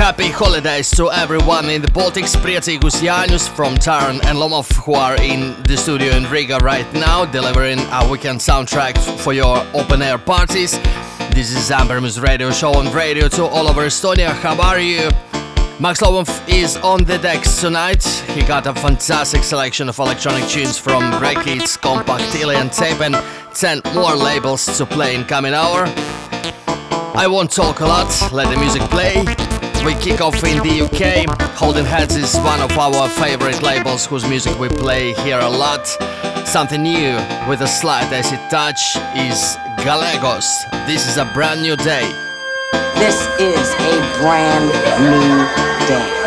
Happy holidays to everyone in the Baltics. Priecīgus Jāņus from Taran and Lomov who are in the studio in Riga right now, delivering a weekend soundtrack for your open air parties. This is Amber Muse Radio Show on radio to all over Estonia. How are you? Max Lomov is on the decks tonight. He got a fantastic selection of electronic tunes from Breakits, Kompakt, Alien Tape, and 10 more labels to play in coming hour. I won't talk a lot, let the music play. We kick off in the UK. Holding Heads is one of our favorite labels whose music we play here a lot. Something new with a slight acid touch is Gallegos. This is a brand new day. This is a brand new day.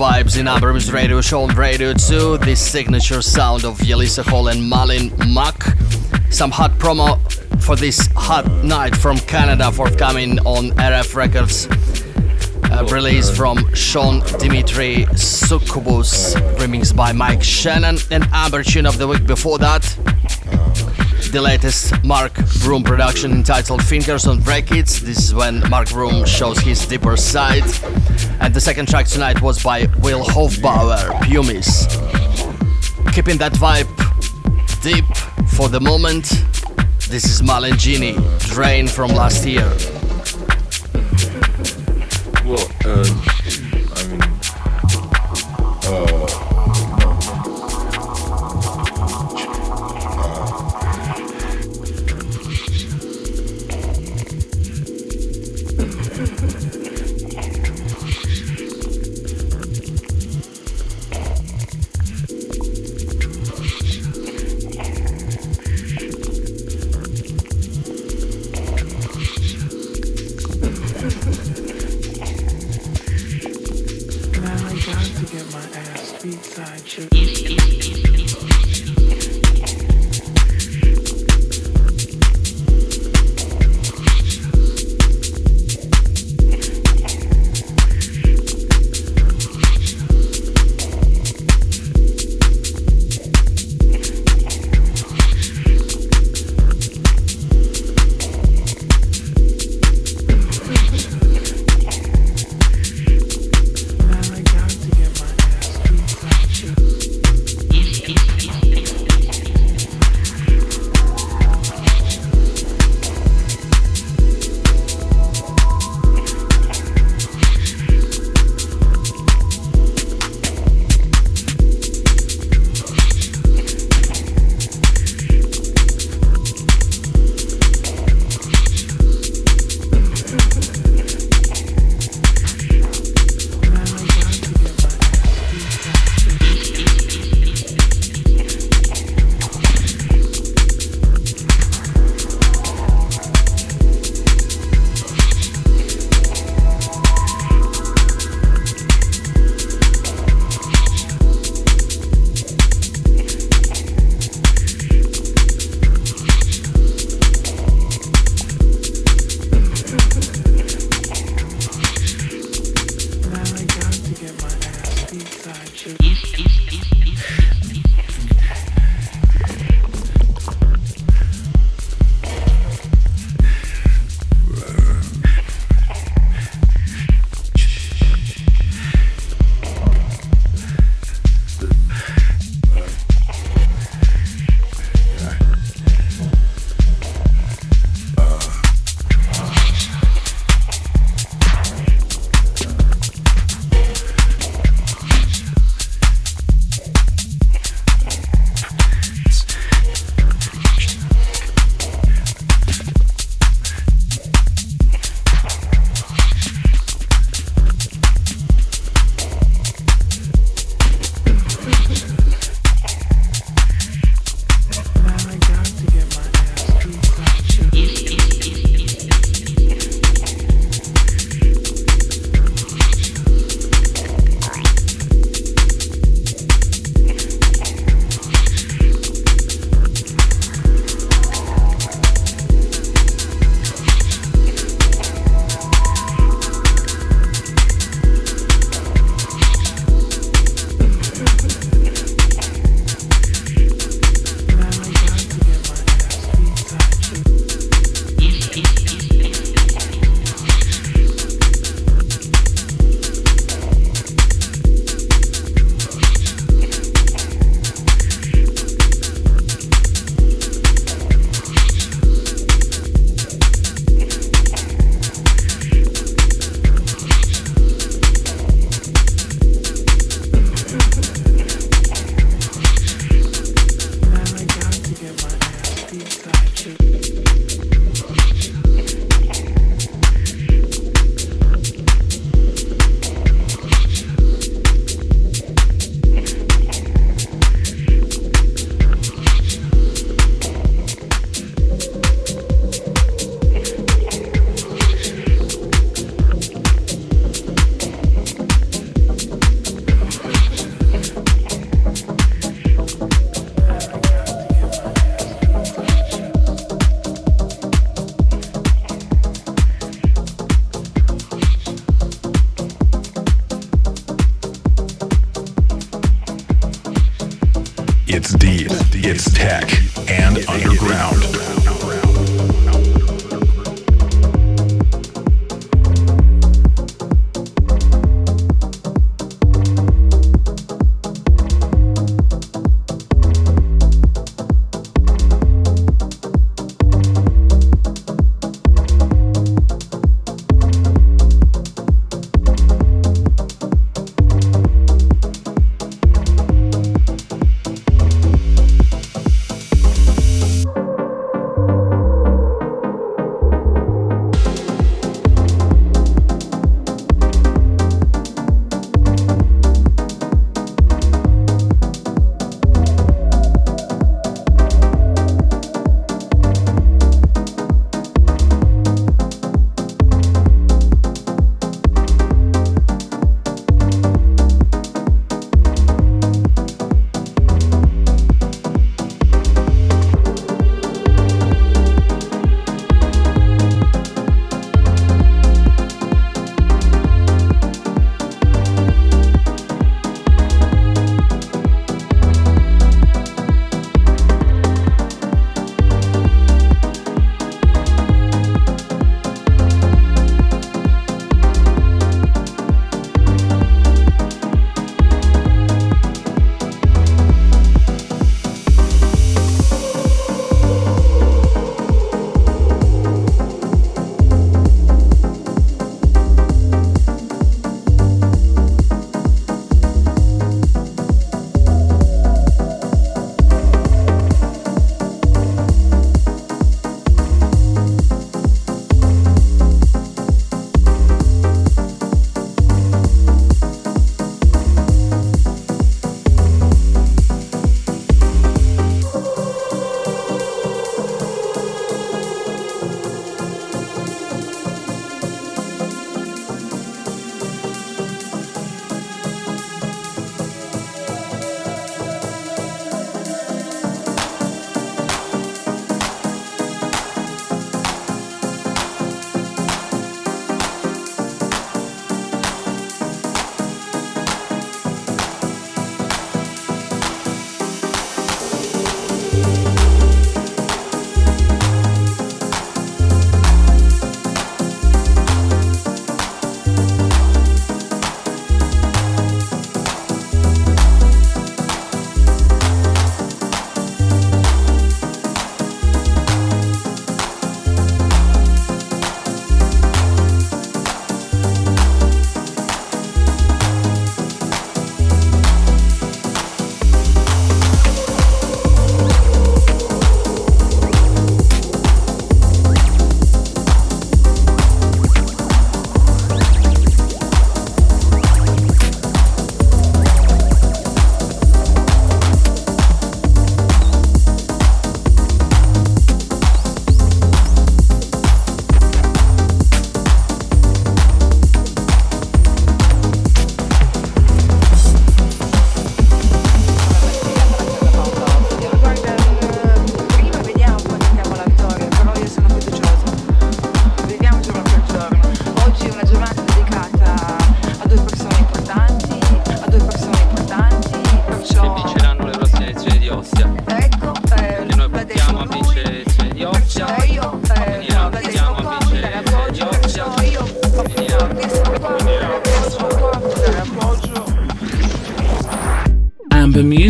Vibes in Amber Muse Radio Show on Radio 2, the signature sound of Yelisa Hall and Malin Mack. Some hot promo for this hot night from Canada forthcoming on RF Records. A release uh, from Sean Dimitri Succubus, remixed by Mike Shannon, and Amber tune of the week before that. The latest Mark Broom production entitled Fingers on Brackets. This is when Mark Broom shows his deeper side. And the second track tonight was by Will Hofbauer, Pumis. Keeping that vibe deep for the moment, this is Malengini, Drain from last year. Well, uh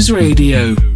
Radio.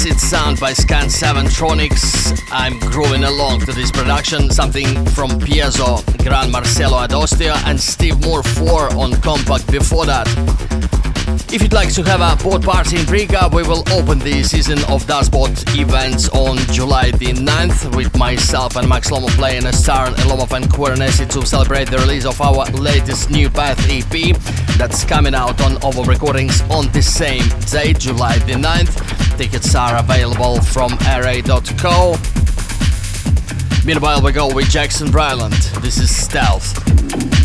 Acid Sound by Scan 7tronics. I'm grooving along to this production, something from Piezo, Gran Marcelo Adostia, and Steve Moore 4 on Kompakt before that. If you'd like to have a boat party in Riga, we will open the season of Dustboat events on July the 9th with myself and Max Lomov playing a star and Lomov and Quernesi to celebrate the release of our latest New Path EP that's coming out on Ovo Recordings on the same day, July the 9th. Tickets are available from ra.co. Meanwhile, we go with Jackson Ryland. This is Stealth.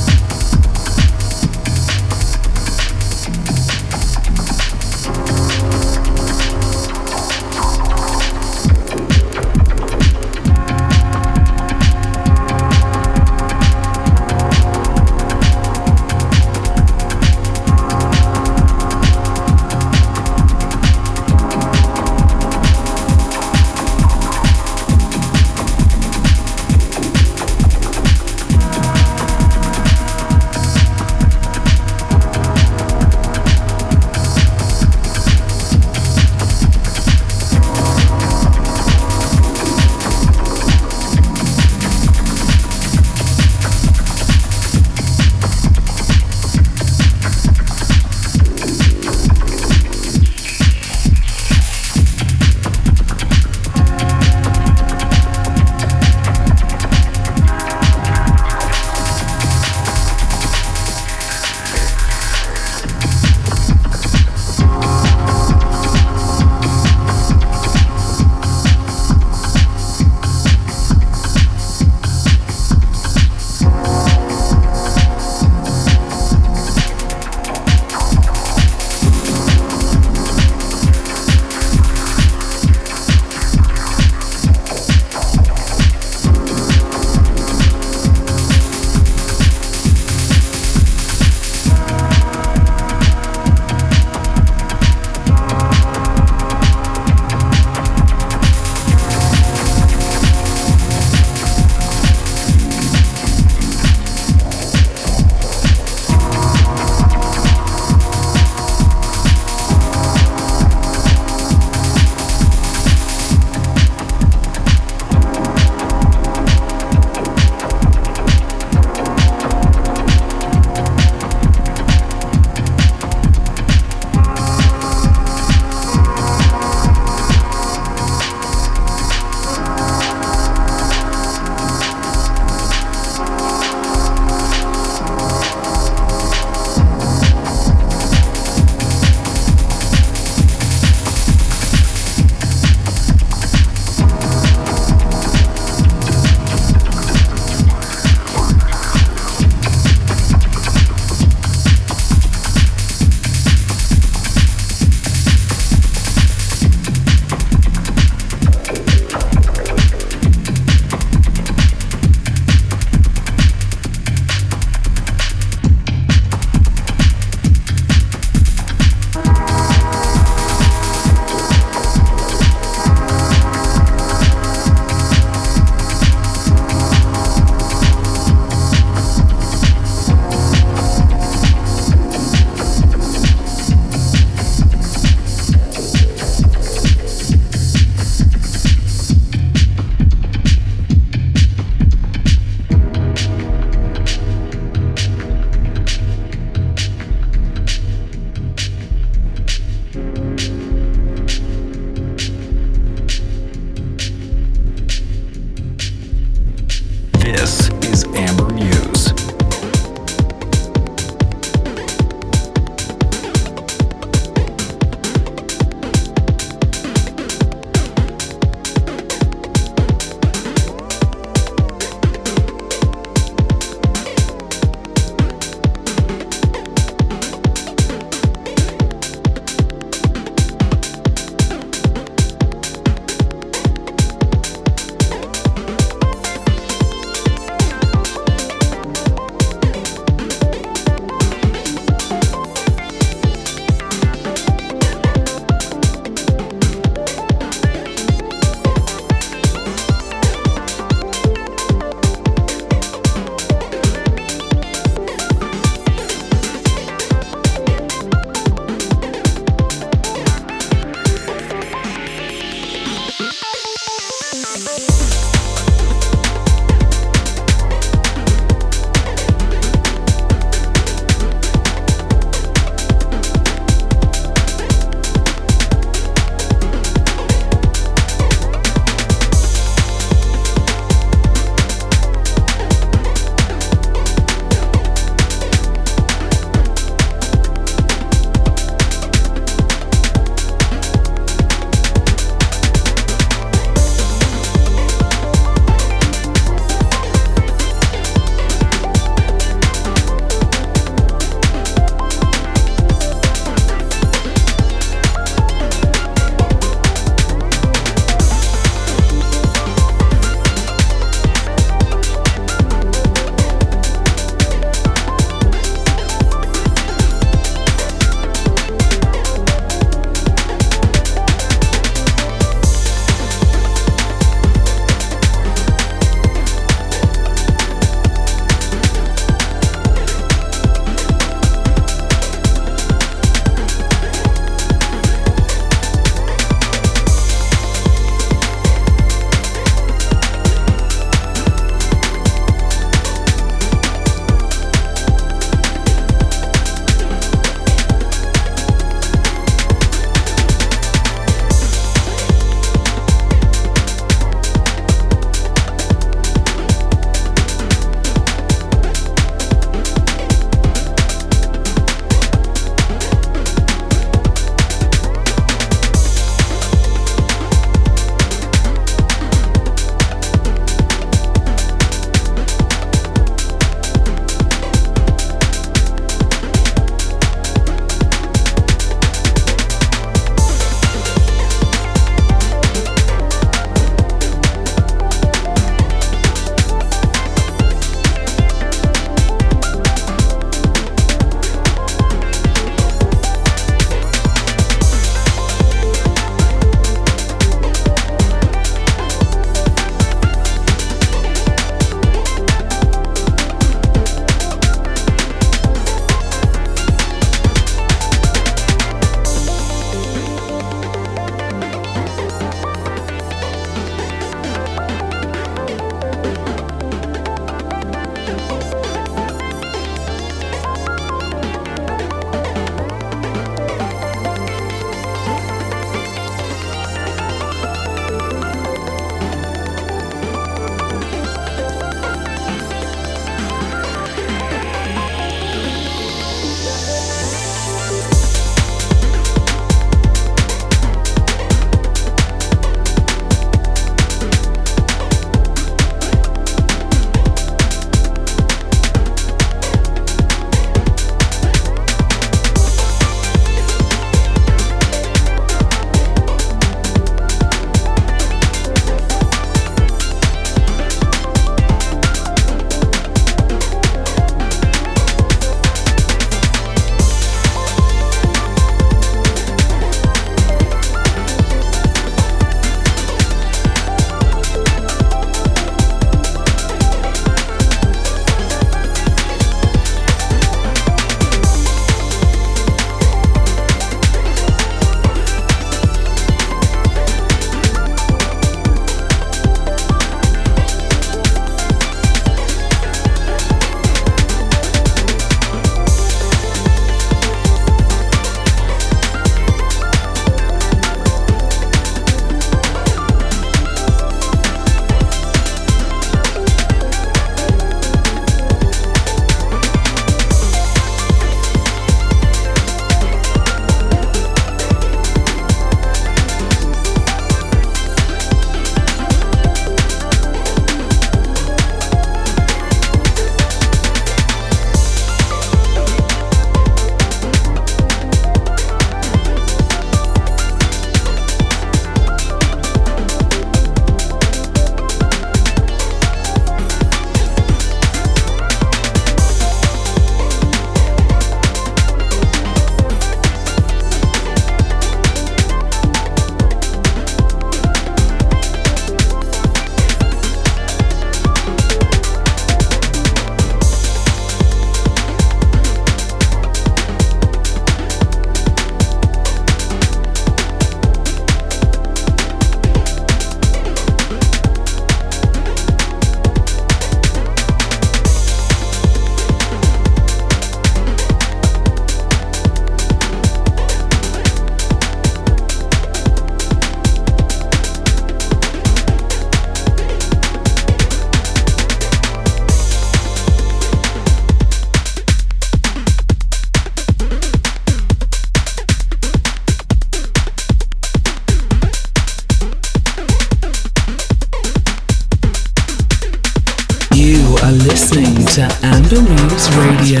listening to Amber Muse Radio.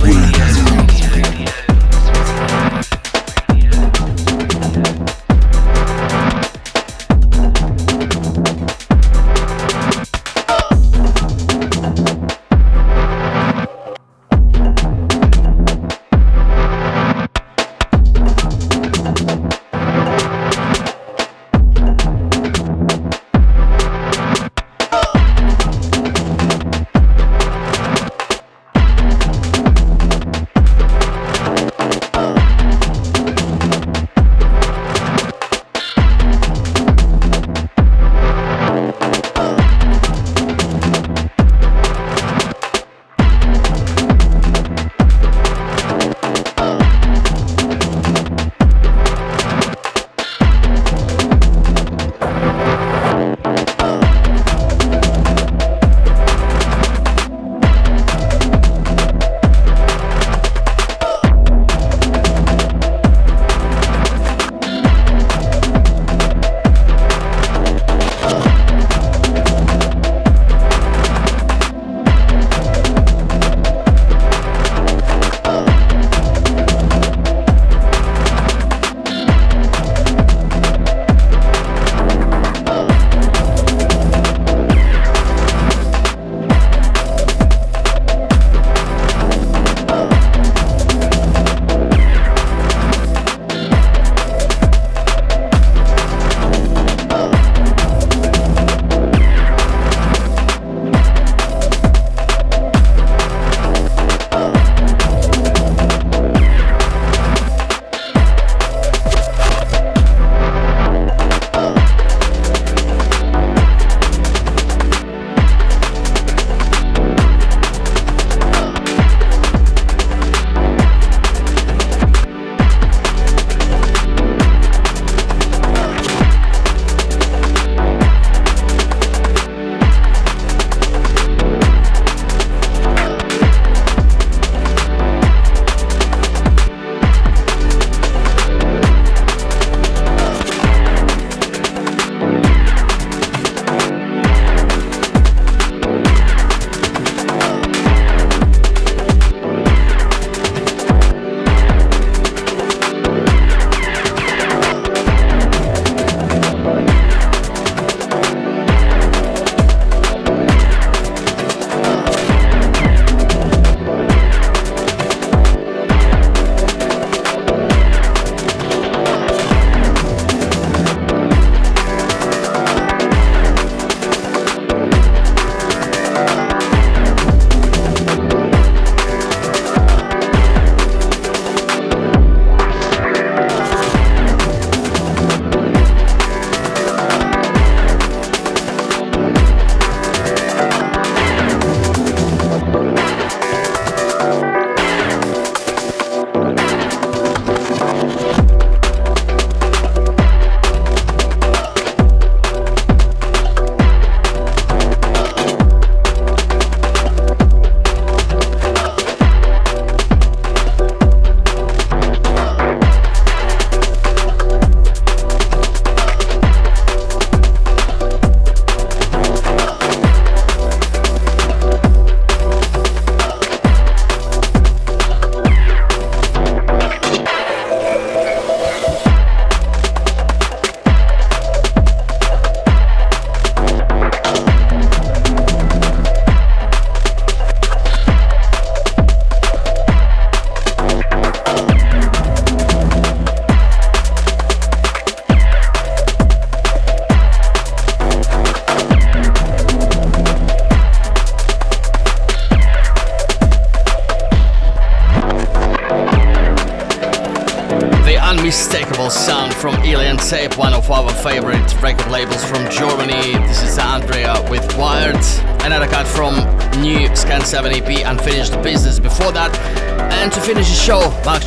Radio.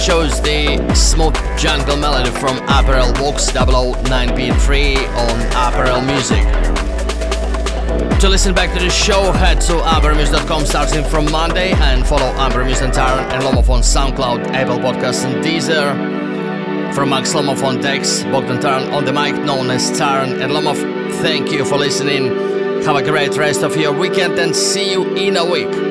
Chose the smooth jungle melody from Apparel Vox 009B3 on Apparel Music. To listen back to the show, head to ambermuse.com starting from Monday and follow Ambermuse and Taran and Lomov on SoundCloud, Apple Podcasts and Deezer. From Max Lomov on Dex, Bogdan Taran on the mic, known as Taran and Lomov. Thank you for listening. Have a great rest of your weekend and see you in a week.